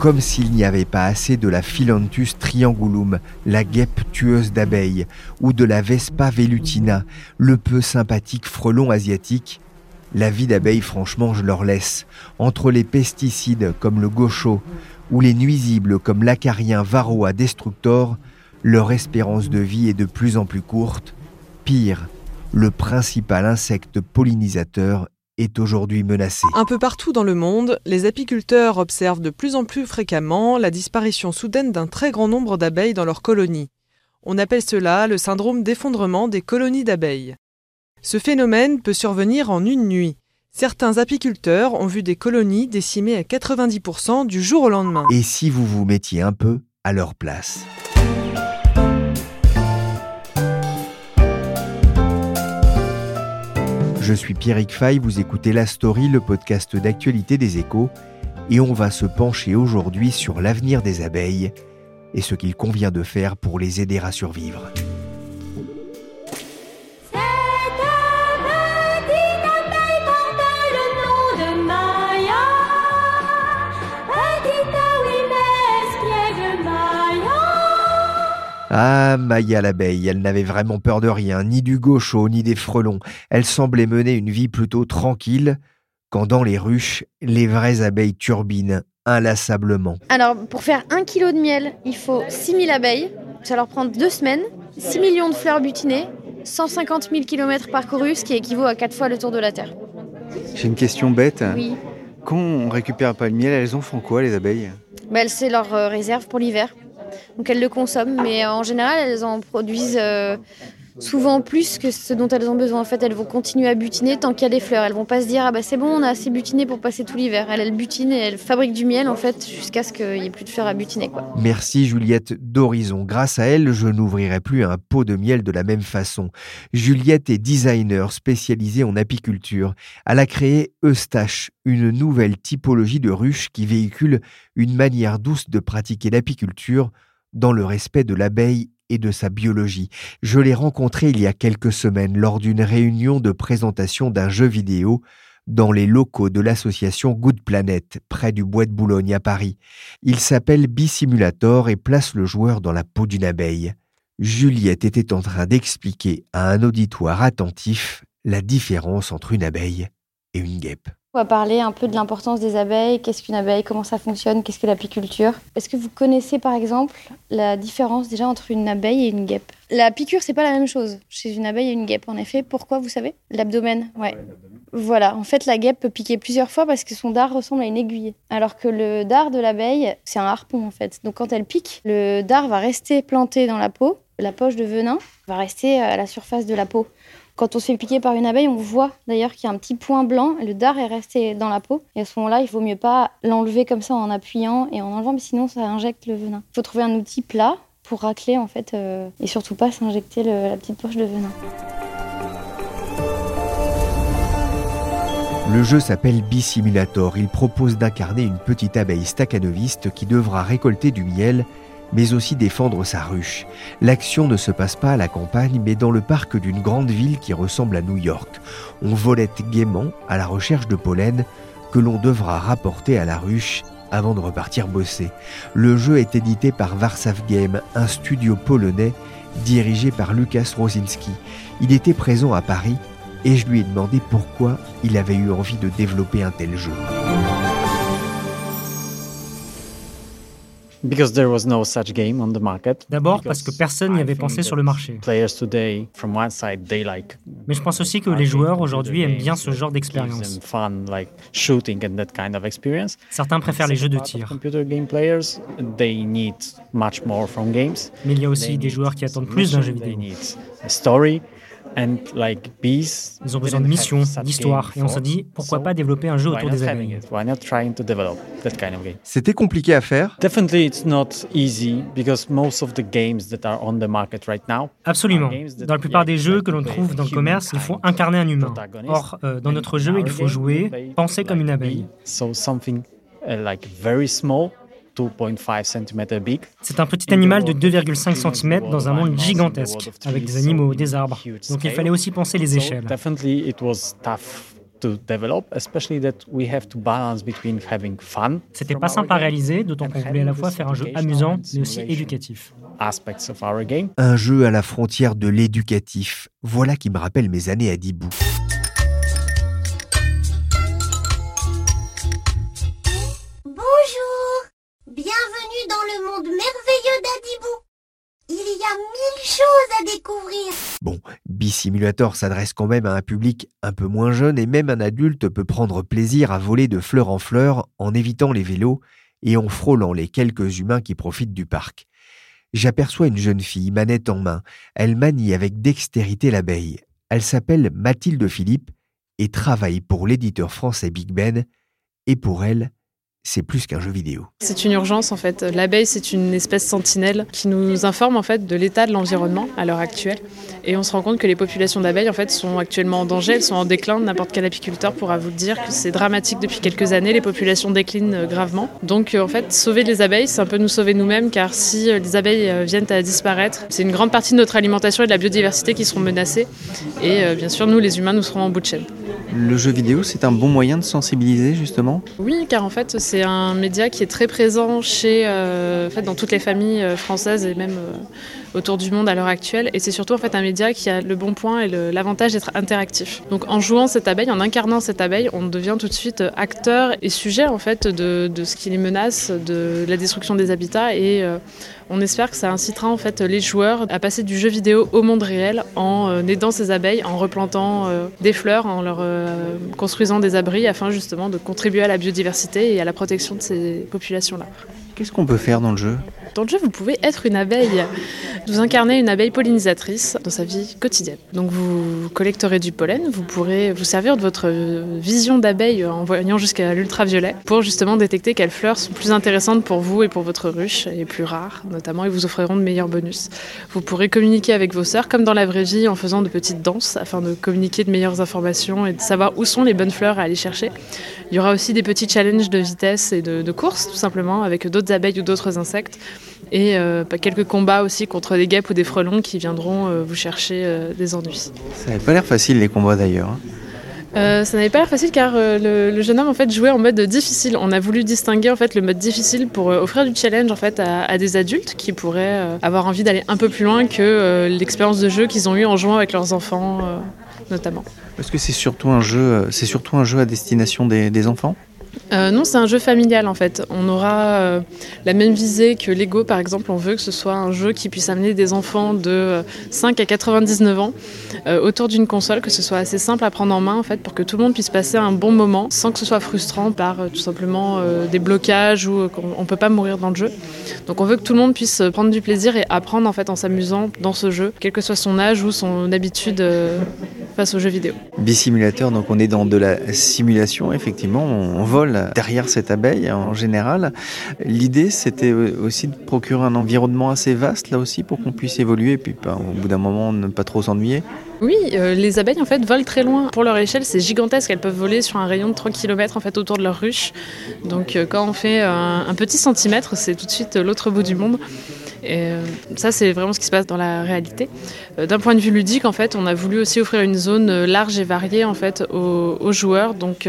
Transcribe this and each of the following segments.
Comme s'il n'y avait pas assez de la Philanthus triangulum, la guêpe tueuse d'abeilles, ou de la Vespa velutina, le peu sympathique frelon asiatique, la vie d'abeilles, franchement, je leur laisse. Entre les pesticides comme le gaucho ou les nuisibles comme l'acarien varroa destructor, leur espérance de vie est de plus en plus courte. Pire, le principal insecte pollinisateur est aujourd'hui menacé. Un peu partout dans le monde, les apiculteurs observent de plus en plus fréquemment la disparition soudaine d'un très grand nombre d'abeilles dans leurs colonies. On appelle cela le syndrome d'effondrement des colonies d'abeilles. Ce phénomène peut survenir en une nuit. Certains apiculteurs ont vu des colonies décimées à 90% du jour au lendemain. Et si vous vous mettiez un peu à leur place? Je suis Pierrick Fay, vous écoutez La Story, le podcast d'actualité des échos, et on va se pencher aujourd'hui sur l'avenir des abeilles et ce qu'il convient de faire pour les aider à survivre. Ah, Maya l'abeille, elle n'avait vraiment peur de rien, ni du gaucho, ni des frelons. Elle semblait mener une vie plutôt tranquille, quand dans les ruches, les vraies abeilles turbinent inlassablement. Alors, pour faire un kilo de miel, il faut 6000 abeilles. Ça leur prend deux semaines, 6 millions de fleurs butinées, 150 000 km parcourus, ce qui équivaut à 4 fois le tour de la Terre. J'ai une question bête. Oui. Quand on récupère pas le miel, elles en font quoi, les abeilles? Bah, c'est leur euh, réserve pour l'hiver. Donc elles le consomment, mais en général, elles en produisent euh, souvent plus que ce dont elles ont besoin. En fait, elles vont continuer à butiner tant qu'il y a des fleurs. Elles vont pas se dire ah bah c'est bon, on a assez butiné pour passer tout l'hiver. Elles, elles butinent et elles fabriquent du miel en fait jusqu'à ce qu'il n'y ait plus de fleurs à butiner quoi. Merci Juliette d'Horizon. Grâce à elle, je n'ouvrirai plus un pot de miel de la même façon. Juliette est designer spécialisée en apiculture. Elle a créé Eustache, une nouvelle typologie de ruche qui véhicule une manière douce de pratiquer l'apiculture dans le respect de l'abeille et de sa biologie. Je l'ai rencontré il y a quelques semaines lors d'une réunion de présentation d'un jeu vidéo dans les locaux de l'association Good Planet, près du Bois de Boulogne à Paris. Il s'appelle Bisimulator et place le joueur dans la peau d'une abeille. Juliette était en train d'expliquer à un auditoire attentif la différence entre une abeille et une guêpe. On va parler un peu de l'importance des abeilles, qu'est-ce qu'une abeille, comment ça fonctionne, qu'est-ce que l'apiculture. Est-ce que vous connaissez par exemple la différence déjà entre une abeille et une guêpe? La piqûre, c'est pas la même chose chez une abeille et une guêpe. En effet, pourquoi vous savez? L'abdomen, ouais. Voilà, en fait, la guêpe peut piquer plusieurs fois parce que son dard ressemble à une aiguille. Alors que le dard de l'abeille, c'est un harpon en fait. Donc quand elle pique, le dard va rester planté dans la peau, la poche de venin va rester à la surface de la peau. Quand on se fait piquer par une abeille, on voit d'ailleurs qu'il y a un petit point blanc, le dard est resté dans la peau. Et à ce moment-là, il vaut mieux pas l'enlever comme ça en appuyant et en enlevant, mais sinon ça injecte le venin. Il faut trouver un outil plat pour racler en fait, euh, et surtout pas s'injecter la petite poche de venin. Le jeu s'appelle Bisimulator. Il propose d'incarner une petite abeille staccanoviste qui devra récolter du miel mais aussi défendre sa ruche. L'action ne se passe pas à la campagne, mais dans le parc d'une grande ville qui ressemble à New York. On volette gaiement à la recherche de pollen que l'on devra rapporter à la ruche avant de repartir bosser. Le jeu est édité par Warsaw Game, un studio polonais dirigé par Lukas Rosinski. Il était présent à Paris et je lui ai demandé pourquoi il avait eu envie de développer un tel jeu. D'abord parce que personne n'y avait pensé sur le marché. Mais je pense aussi que les joueurs aujourd'hui aiment bien ce genre d'expérience. Certains préfèrent les jeux de tir. Mais il y a aussi des joueurs qui attendent plus d'un jeu vidéo. Ils ont besoin de missions, d'histoire, et on se dit pourquoi pas développer un jeu autour des abeilles. C'était compliqué à faire. Absolument. Dans la plupart des jeux que l'on trouve dans le commerce, il faut incarner un humain. Or, euh, dans notre jeu, il faut jouer, penser comme une abeille. C'est un petit animal de 2,5 cm dans un monde gigantesque, avec des animaux, des arbres. Donc il fallait aussi penser les échelles. C'était pas simple à réaliser, d'autant qu'on voulait à la fois faire un jeu amusant, mais aussi éducatif. Un jeu à la frontière de l'éducatif. Voilà qui me rappelle mes années à Dibou. Découvrir. Bon, Bisimulator s'adresse quand même à un public un peu moins jeune et même un adulte peut prendre plaisir à voler de fleur en fleur en évitant les vélos et en frôlant les quelques humains qui profitent du parc. J'aperçois une jeune fille, manette en main. Elle manie avec dextérité l'abeille. Elle s'appelle Mathilde Philippe et travaille pour l'éditeur français Big Ben. Et pour elle, c'est plus qu'un jeu vidéo. C'est une urgence en fait. L'abeille, c'est une espèce sentinelle qui nous informe en fait de l'état de l'environnement à l'heure actuelle. Et on se rend compte que les populations d'abeilles en fait sont actuellement en danger, elles sont en déclin. N'importe quel apiculteur pourra vous le dire que c'est dramatique depuis quelques années. Les populations déclinent euh, gravement. Donc euh, en fait, sauver les abeilles, c'est un peu nous sauver nous-mêmes, car si euh, les abeilles viennent à disparaître, c'est une grande partie de notre alimentation et de la biodiversité qui seront menacées. Et bien sûr, nous les humains, nous serons en bout de chaîne. Le jeu vidéo, c'est un bon moyen de sensibiliser justement? Oui, car en fait, c'est un média qui est très présent chez, euh, dans toutes les familles euh, françaises et même euh, autour du monde à l'heure actuelle. Et c'est surtout en fait un média qui a le bon point et l'avantage d'être interactif. Donc en jouant cette abeille, en incarnant cette abeille, on devient tout de suite acteur et sujet en fait de, de ce qui les menace, de la destruction des habitats et on espère que ça incitera en fait les joueurs à passer du jeu vidéo au monde réel en euh, aidant ces abeilles, en replantant euh, des fleurs, en leur euh, construisant des abris afin justement de contribuer à la biodiversité et à la protection de ces populations-là. Qu'est-ce qu'on peut faire dans le jeu dans le jeu, vous pouvez être une abeille. Vous incarnez une abeille pollinisatrice dans sa vie quotidienne. Donc vous collecterez du pollen, vous pourrez vous servir de votre vision d'abeille en voyant jusqu'à l'ultraviolet pour justement détecter quelles fleurs sont plus intéressantes pour vous et pour votre ruche et plus rares notamment et vous offriront de meilleurs bonus. Vous pourrez communiquer avec vos sœurs comme dans la vraie vie en faisant de petites danses afin de communiquer de meilleures informations et de savoir où sont les bonnes fleurs à aller chercher. Il y aura aussi des petits challenges de vitesse et de, de course tout simplement avec d'autres abeilles ou d'autres insectes et euh, quelques combats aussi contre des guêpes ou des frelons qui viendront euh, vous chercher euh, des ennuis. Ça n'avait pas l'air facile les combats d'ailleurs. Hein. ça n'avait pas l'air facile car le, jeune homme en fait jouait en mode difficile. On a voulu distinguer en fait le mode difficile pour offrir du challenge en fait à, des adultes qui pourraient avoir envie d'aller un peu plus loin que l'expérience de jeu qu'ils ont eu en jouant avec leurs enfants notamment. Est-ce que c'est surtout un jeu, c'est surtout un jeu à destination des enfants? Euh, non, c'est un jeu familial en fait. On aura euh, la même visée que Lego par exemple. On veut que ce soit un jeu qui puisse amener des enfants de 5 euh, à 99 ans autour d'une console, que ce soit assez simple à prendre en main en fait pour que tout le monde puisse passer un bon moment sans que ce soit frustrant par tout simplement des blocages ou qu'on ne peut pas mourir dans le jeu. Donc on veut que tout le monde puisse prendre du plaisir et apprendre en fait en s'amusant dans ce jeu, quel que soit son âge ou son habitude face aux jeux vidéo. Bisimulateur, donc on est dans de la simulation effectivement. Derrière cette abeille en général. L'idée, c'était aussi de procurer un environnement assez vaste là aussi pour qu'on puisse évoluer et puis ben, au bout d'un moment ne pas trop s'ennuyer. Oui, euh, les abeilles en fait volent très loin. Pour leur échelle, c'est gigantesque. Elles peuvent voler sur un rayon de 3 km en fait autour de leur ruche. Donc euh, quand on fait un petit centimètre, c'est tout de suite l'autre bout du monde. Et euh, ça, c'est vraiment ce qui se passe dans la réalité. Euh, d'un point de vue ludique, on a voulu aussi offrir une zone euh, large et variée en fait aux, joueurs. Donc,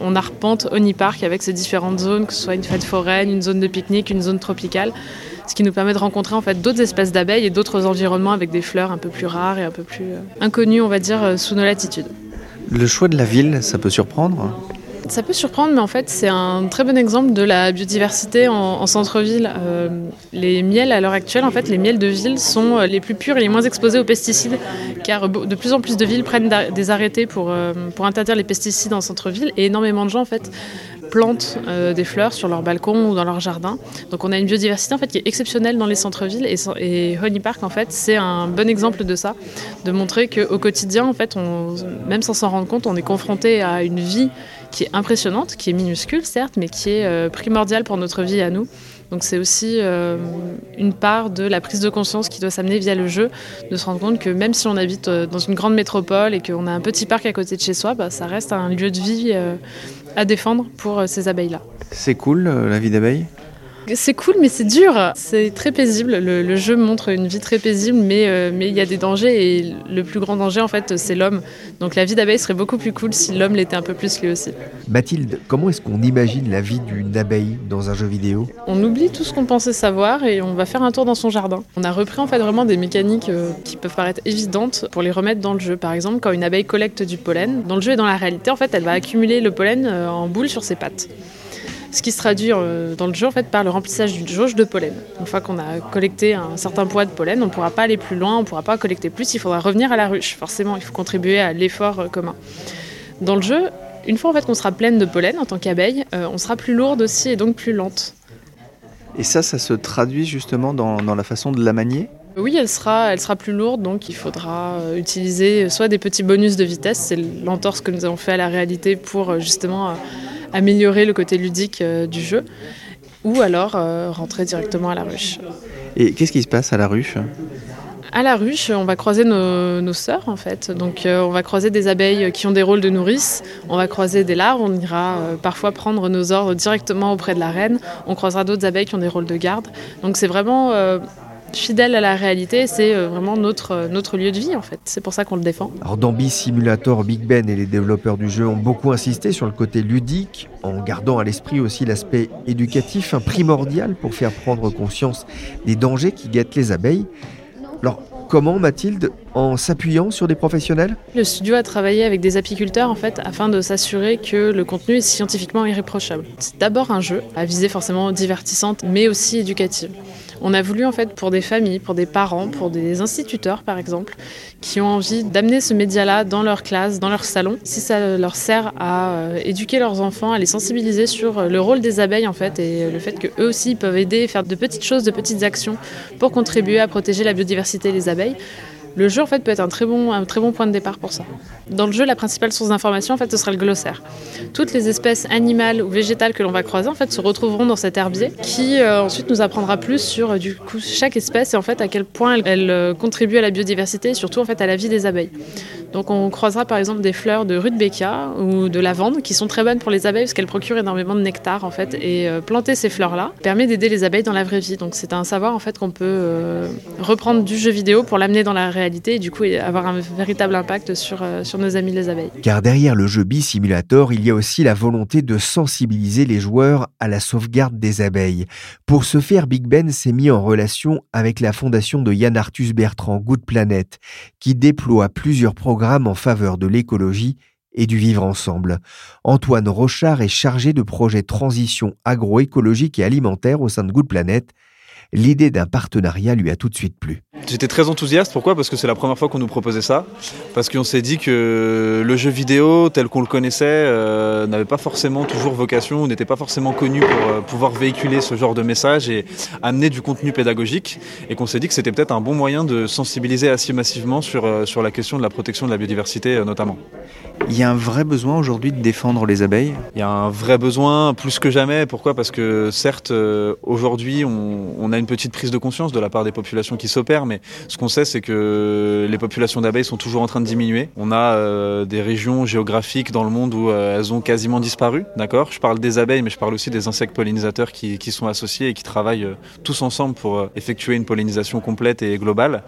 on, arpente Park avec ces différentes zones, que ce soit une fête foraine, une zone de pique-nique, une zone tropicale ce qui nous permet de rencontrer en fait d'autres espèces d'abeilles et d'autres environnements avec des fleurs un peu plus rares et un peu plus inconnues, on va dire, sous nos latitudes. Le choix de la ville, ça peut surprendre Ça peut surprendre, mais en fait, c'est un très bon exemple de la biodiversité en, centre-ville. Euh, les miels, à l'heure actuelle, en fait, les miels de ville sont euh, les plus purs et les moins exposés aux pesticides, car de plus en plus de villes prennent des arrêtés pour, euh, pour interdire les pesticides en centre-ville, et énormément de gens, en fait, plantent des fleurs sur leur balcon ou dans leur jardin. Donc on a une biodiversité en fait qui est exceptionnelle dans les centres-villes et, Honey Park en fait c'est un bon exemple de ça, de montrer qu'au quotidien en fait même sans s'en rendre compte on est confronté à une vie qui est impressionnante, qui est minuscule certes, mais qui est euh, primordiale pour notre vie à nous. Donc c'est aussi euh, une part de la prise de conscience qui doit s'amener via le jeu, de se rendre compte que même si on habite euh, dans une grande métropole et qu'on a un petit parc à côté de chez soi, bah, ça reste un lieu de vie à défendre pour ces abeilles-là. C'est cool la vie d'abeille? C'est cool, mais c'est dur. C'est très paisible. Le, jeu montre une vie très paisible, mais euh, mais il y a des dangers et le plus grand danger en fait, c'est l'homme. Donc la vie d'abeille serait beaucoup plus cool si l'homme l'était un peu plus lui aussi. Mathilde, comment est-ce qu'on imagine la vie d'une abeille dans un jeu vidéo? On oublie tout ce qu'on pensait savoir et on va faire un tour dans son jardin. On a repris en fait vraiment des mécaniques euh, qui peuvent paraître évidentes pour les remettre dans le jeu. Par exemple, quand une abeille collecte du pollen, dans le jeu et dans la réalité, en fait, elle va accumuler le pollen euh, en boule sur ses pattes ce qui se traduit euh, dans le jeu en fait, par le remplissage d'une jauge de pollen. Une fois qu'on a collecté un certain poids de pollen, on ne pourra pas aller plus loin, on ne pourra pas collecter plus, il faudra revenir à la ruche. Forcément, il faut contribuer à l'effort euh, commun. Dans le jeu, une fois en fait, qu'on sera pleine de pollen en tant qu'abeille, euh, on sera plus lourde aussi et donc plus lente. Et ça, ça se traduit justement dans, dans la façon de la manier oui, elle sera, elle sera plus lourde, donc il faudra utiliser soit des petits bonus de vitesse, c'est l'entorse que nous avons fait à la réalité pour justement améliorer le côté ludique euh, du jeu, ou alors euh, rentrer directement à la ruche. Et qu'est-ce qui se passe à la ruche? À la ruche, on va croiser nos, sœurs en fait. Donc euh, on va croiser des abeilles qui ont des rôles de nourrice, on va croiser des larves, on ira parfois prendre nos ordres directement auprès de la reine, on croisera d'autres abeilles qui ont des rôles de garde. Donc c'est vraiment fidèle à la réalité, c'est euh, vraiment notre, euh, notre lieu de vie en fait. C'est pour ça qu'on le défend. Alors dans Simulator, Big Ben et les développeurs du jeu ont beaucoup insisté sur le côté ludique, en gardant à l'esprit aussi l'aspect éducatif, primordial pour faire prendre conscience des dangers qui guettent les abeilles. Alors Comment, Mathilde En s'appuyant sur des professionnels? Le studio a travaillé avec des apiculteurs en fait afin de s'assurer que le contenu est scientifiquement irréprochable. C'est d'abord un jeu à visée forcément divertissante mais aussi éducative. On a voulu en fait pour des familles, pour des parents, pour des instituteurs par exemple, qui ont envie d'amener ce média-là dans leur classe, dans leur salon, si ça leur sert à euh, éduquer leurs enfants, à les sensibiliser sur euh, le rôle des abeilles en fait et le fait qu'eux aussi peuvent aider, faire de petites choses, de petites actions pour contribuer à protéger la biodiversité des abeilles. Le jeu en fait peut être un très bon, un très bon point de départ pour ça. Dans le jeu, la principale source d'information en fait ce sera le glossaire. Toutes les espèces animales ou végétales que l'on va croiser en fait se retrouveront dans cet herbier qui euh, ensuite nous apprendra plus sur euh, du coup chaque espèce et en fait à quel point elle, euh, contribue à la biodiversité et surtout en fait à la vie des abeilles. Donc on croisera par exemple des fleurs de rudbeckia ou de lavande qui sont très bonnes pour les abeilles parce qu'elles procurent énormément de nectar en fait et planter ces fleurs là permet d'aider les abeilles dans la vraie vie. Donc c'est un savoir en fait qu'on peut reprendre du jeu vidéo pour l'amener dans la réalité et du coup avoir un véritable impact sur, euh, sur nos amis les abeilles. Car derrière le jeu Simulator, il y a aussi la volonté de sensibiliser les joueurs à la sauvegarde des abeilles. Pour ce faire, Big Ben s'est mis en relation avec la fondation de Yann Arthus Bertrand Good Planet, qui déploie plusieurs programmes en faveur de l'écologie et du vivre ensemble. Antoine Rochard est chargé de projets transition agroécologique et alimentaire au sein de Good Planet l'idée d'un partenariat lui a tout de suite plu. J'étais très enthousiaste, pourquoi? Parce que c'est la première fois qu'on nous proposait ça, parce qu'on s'est dit que le jeu vidéo tel qu'on le connaissait euh, n'avait pas forcément toujours vocation, n'était pas forcément connu pour euh, pouvoir véhiculer ce genre de message et amener du contenu pédagogique, et qu'on s'est dit que c'était peut-être un bon moyen de sensibiliser assez massivement sur, euh, sur la question de la protection de la biodiversité notamment. Il y a un vrai besoin aujourd'hui de défendre les abeilles? Il y a un vrai besoin plus que jamais, pourquoi? Parce que certes, aujourd'hui, on, on a une petite prise de conscience de la part des populations qui s'opèrent, mais ce qu'on sait, c'est que les populations d'abeilles sont toujours en train de diminuer. On a euh, des régions géographiques dans le monde où euh, elles ont quasiment disparu, d'accord? Je parle des abeilles, mais je parle aussi des insectes pollinisateurs qui, sont associés et qui travaillent euh, tous ensemble pour effectuer une pollinisation complète et globale.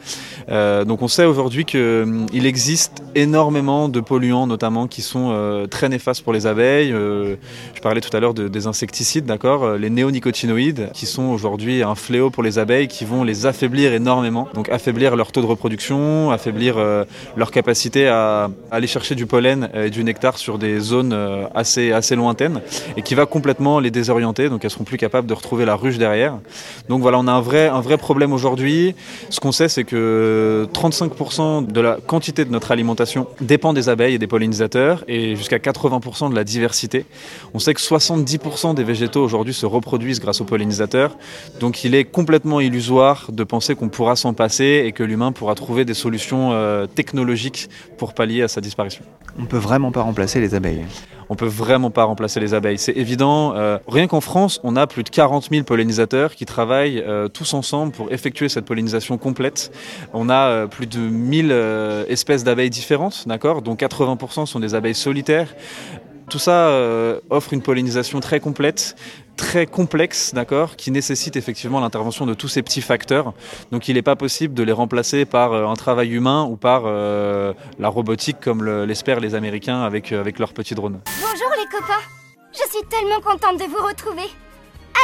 donc on sait aujourd'hui qu'il existe énormément de polluants, notamment, qui sont très néfastes pour les abeilles. je parlais tout à l'heure de, des insecticides, d'accord? Les néonicotinoïdes, qui sont aujourd'hui un pour les abeilles qui vont les affaiblir énormément. Donc affaiblir leur taux de reproduction, affaiblir leur capacité à aller chercher du pollen et du nectar sur des zones assez, assez lointaines et qui va complètement les désorienter. Donc elles seront plus capables de retrouver la ruche derrière. Donc voilà, on a un vrai, un vrai problème aujourd'hui. Ce qu'on sait, c'est que 35% de la quantité de notre alimentation dépend des abeilles et des pollinisateurs et jusqu'à 80% de la diversité. On sait que 70% des végétaux aujourd'hui se reproduisent grâce aux pollinisateurs. Donc il est complètement illusoire de penser qu'on pourra s'en passer et que l'humain pourra trouver des solutions euh, technologiques pour pallier à sa disparition. On ne peut vraiment pas remplacer les abeilles on peut vraiment pas remplacer les abeilles. C'est évident. Euh, rien qu'en France, on a plus de 40 000 pollinisateurs qui travaillent euh, tous ensemble pour effectuer cette pollinisation complète. On a plus de 1000 espèces d'abeilles différentes, d'accord? Dont 80% sont des abeilles solitaires. Tout ça offre une pollinisation très complète, très complexe, d'accord, qui nécessite effectivement l'intervention de tous ces petits facteurs. Donc il n'est pas possible de les remplacer par euh, un travail humain ou par euh, la robotique comme l'espèrent les Américains avec, euh, avec leurs petits drones. Bonjour les copains, je suis tellement contente de vous retrouver.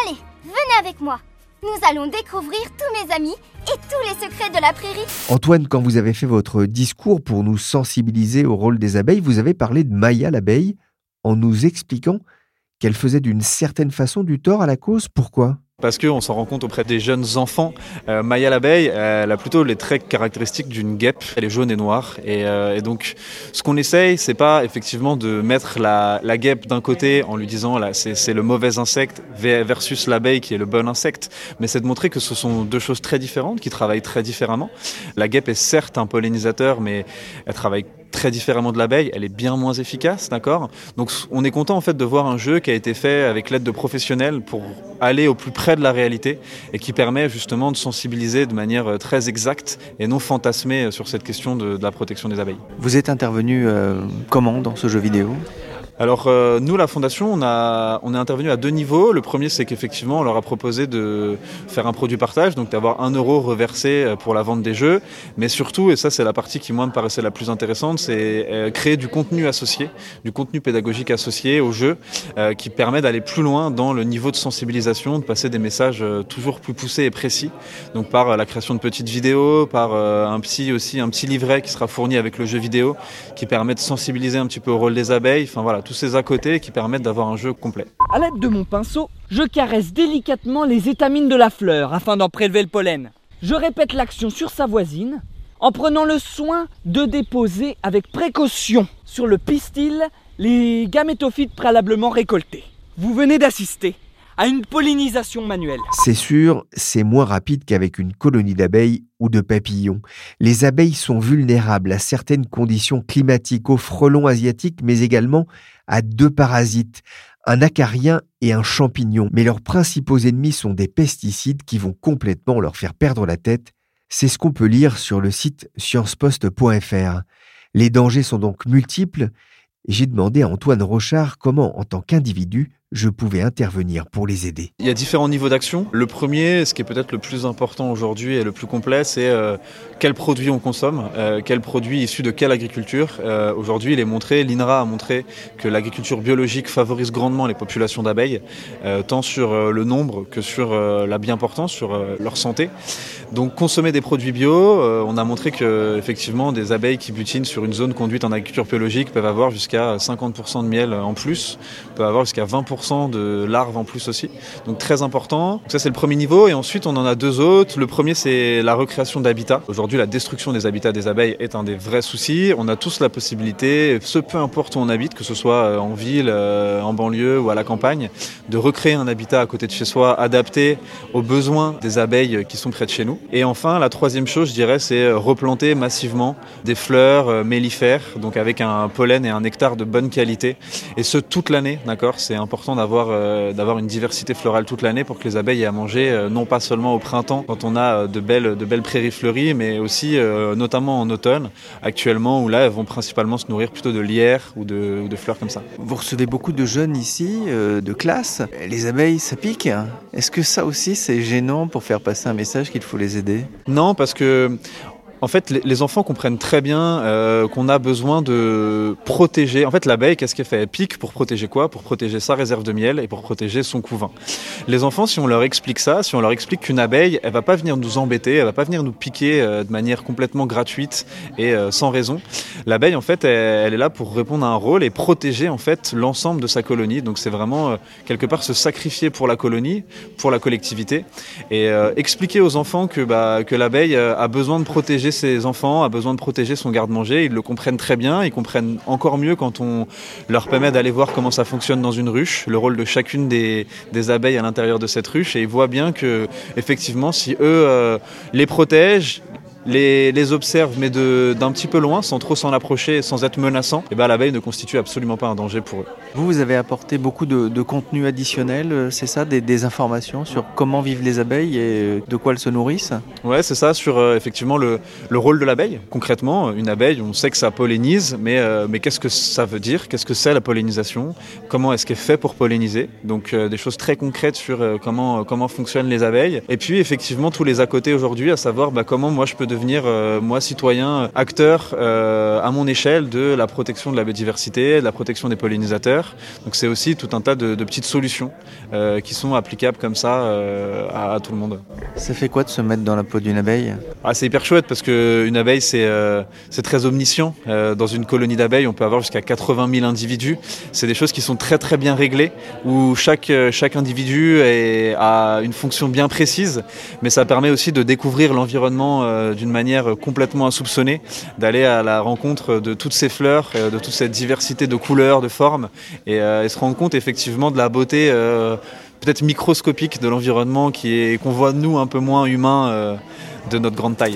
Allez, venez avec moi. Nous allons découvrir tous mes amis et tous les secrets de la prairie. Antoine, quand vous avez fait votre discours pour nous sensibiliser au rôle des abeilles, vous avez parlé de Maya l'abeille en nous expliquant qu'elle faisait d'une certaine façon du tort à la cause. Pourquoi? Parce qu'on s'en rend compte auprès des jeunes enfants. Euh, Maya l'abeille, elle a plutôt les traits caractéristiques d'une guêpe. Elle est jaune et noire. Et, euh, donc, ce qu'on essaye, c'est pas effectivement de mettre la, guêpe d'un côté en lui disant là, c'est le mauvais insecte versus l'abeille qui est le bon insecte, mais c'est de montrer que ce sont deux choses très différentes qui travaillent très différemment. La guêpe est certes un pollinisateur, mais elle travaille très différemment de l'abeille, elle est bien moins efficace, d'accord? Donc on est content en fait de voir un jeu qui a été fait avec l'aide de professionnels pour aller au plus près de la réalité et qui permet justement de sensibiliser de manière euh, très exacte et non fantasmée sur cette question de, la protection des abeilles. Vous êtes intervenu euh, comment dans ce jeu vidéo? Alors euh, nous, la fondation, on, a, on est intervenu à deux niveaux. Le premier, c'est qu'effectivement, on leur a proposé de faire un produit partage, donc d'avoir un euro reversé euh, pour la vente des jeux. Mais surtout, et ça c'est la partie qui moi me paraissait la plus intéressante, c'est euh, créer du contenu associé, du contenu pédagogique associé au jeu, qui permet d'aller plus loin dans le niveau de sensibilisation, de passer des messages toujours plus poussés et précis. Donc par la création de petites vidéos, par un petit aussi un petit livret qui sera fourni avec le jeu vidéo, qui permet de sensibiliser un petit peu au rôle des abeilles. Enfin voilà, tous ces à côté qui permettent d'avoir un jeu complet. A l'aide de mon pinceau, je caresse délicatement les étamines de la fleur afin d'en prélever le pollen. Je répète l'action sur sa voisine en prenant le soin de déposer avec précaution sur le pistil les gamétophytes préalablement récoltés. Vous venez d'assister à une pollinisation manuelle. C'est sûr, c'est moins rapide qu'avec une colonie d'abeilles ou de papillons. Les abeilles sont vulnérables à certaines conditions climatiques, aux frelons asiatiques, mais également à deux parasites, un acarien et un champignon. Mais leurs principaux ennemis sont des pesticides qui vont complètement leur faire perdre la tête. C'est ce qu'on peut lire sur le site sciencepost.fr. Les dangers sont donc multiples. J'ai demandé à Antoine Rochard comment, en tant qu'individu, je pouvais intervenir pour les aider. Il y a différents niveaux d'action. Le premier, ce qui est peut-être le plus important aujourd'hui et le plus complet, c'est euh, quels produits on consomme, euh, quels produits issus de quelle agriculture. Euh, aujourd'hui, il est montré, l'INRA a montré que l'agriculture biologique favorise grandement les populations d'abeilles, tant sur le nombre que sur la bien-portance, sur leur santé. Donc consommer des produits bio, on a montré que effectivement des abeilles qui butinent sur une zone conduite en agriculture biologique peuvent avoir jusqu'à 50% de miel en plus, peuvent avoir jusqu'à 20% de larves en plus aussi. Donc très important. ça c'est le premier niveau et ensuite on en a deux autres. Le premier c'est la recréation d'habitats. Aujourd'hui la destruction des habitats des abeilles est un des vrais soucis. On a tous la possibilité, ce peu importe où on habite, que ce soit euh, en ville, euh, en banlieue ou à la campagne, de recréer un habitat à côté de chez soi adapté aux besoins des abeilles qui sont près de chez nous. Et enfin la troisième chose je dirais c'est replanter massivement des fleurs euh, mellifères, donc avec un pollen et un nectar de bonne qualité. Et ce toute l'année, d'accord C'est important d'avoir euh, d'avoir une diversité florale toute l'année pour que les abeilles aient à manger, euh, non pas seulement au printemps quand on a euh, de belles, de belles prairies fleuries, mais aussi notamment en automne, actuellement où là elles vont principalement se nourrir plutôt de lierre ou de, de fleurs comme ça. Vous recevez beaucoup de jeunes ici, de classe. Les abeilles, ça pique. Est-ce que ça aussi c'est gênant pour faire passer un message qu'il faut les aider? Non, parce que En fait, les enfants comprennent très bien euh, qu'on a besoin de protéger. En fait, l'abeille, qu'est-ce qu'elle fait? Elle pique pour protéger quoi? Pour protéger sa réserve de miel et pour protéger son couvain. Les enfants, si on leur explique ça, si on leur explique qu'une abeille, elle va pas venir nous embêter, elle va pas venir nous piquer euh, de manière complètement gratuite et euh, sans raison. L'abeille, en fait, elle, est là pour répondre à un rôle et protéger en fait l'ensemble de sa colonie. Donc, c'est vraiment quelque part se sacrifier pour la colonie, pour la collectivité, et expliquer aux enfants que, bah, que l'abeille a besoin de protéger ses enfants, a besoin de protéger son garde-manger. Ils le comprennent très bien. Ils comprennent encore mieux quand on leur permet d'aller voir comment ça fonctionne dans une ruche, le rôle de chacune des, abeilles à l'intérieur de cette ruche. Et ils voient bien que, effectivement, si eux euh, les protègent, les, les observe mais d'un petit peu loin, sans trop s'en approcher, sans être menaçant, et eh ben l'abeille ne constitue absolument pas un danger pour eux. Vous, vous avez apporté beaucoup de, de contenu additionnel, euh, c'est ça, des, des, informations sur comment vivent les abeilles et de quoi elles se nourrissent? Ouais, c'est ça, sur euh, effectivement le, le, rôle de l'abeille. Concrètement, une abeille, on sait que ça pollinise, mais, euh, mais qu'est-ce que ça veut dire? Qu'est-ce que c'est la pollinisation? Comment est-ce qu'elle fait pour polliniser? Donc des choses très concrètes sur comment, comment fonctionnent les abeilles. Et puis effectivement tous les à côté aujourd'hui, à savoir bah, comment moi je peux devenir, euh, moi, citoyen, acteur euh, à mon échelle de la protection de la biodiversité, de la protection des pollinisateurs. Donc c'est aussi tout un tas de, petites solutions euh, qui sont applicables comme ça à, tout le monde. Ça fait quoi de se mettre dans la peau d'une abeille? Ah, C'est hyper chouette parce qu'une abeille, c'est très omniscient. dans une colonie d'abeilles, on peut avoir jusqu'à 80 000 individus. C'est des choses qui sont très très bien réglées, où chaque, chaque individu est, a une fonction bien précise, mais ça permet aussi de découvrir l'environnement d'une manière complètement insoupçonnée, d'aller à la rencontre de toutes ces fleurs, euh, de toute cette diversité de couleurs, de formes, et, euh, se rendre compte effectivement de la beauté euh, peut-être microscopique de l'environnement qui est qu'on voit nous un peu moins humain de notre grande taille.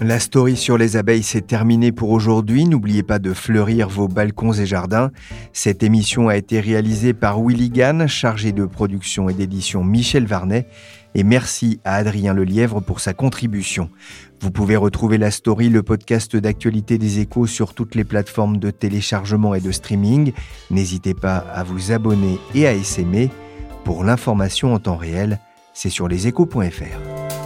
La story sur les abeilles s'est terminée pour aujourd'hui. N'oubliez pas de fleurir vos balcons et jardins. Cette émission a été réalisée par Willy Gann, chargé de production et d'édition Michel Varnet et merci à Adrien Lelièvre pour sa contribution. Vous pouvez retrouver la story, le podcast d'actualité des échos sur toutes les plateformes de téléchargement et de streaming. N'hésitez pas à vous abonner et à essaimer. Pour l'information en temps réel, c'est sur leséchos.fr.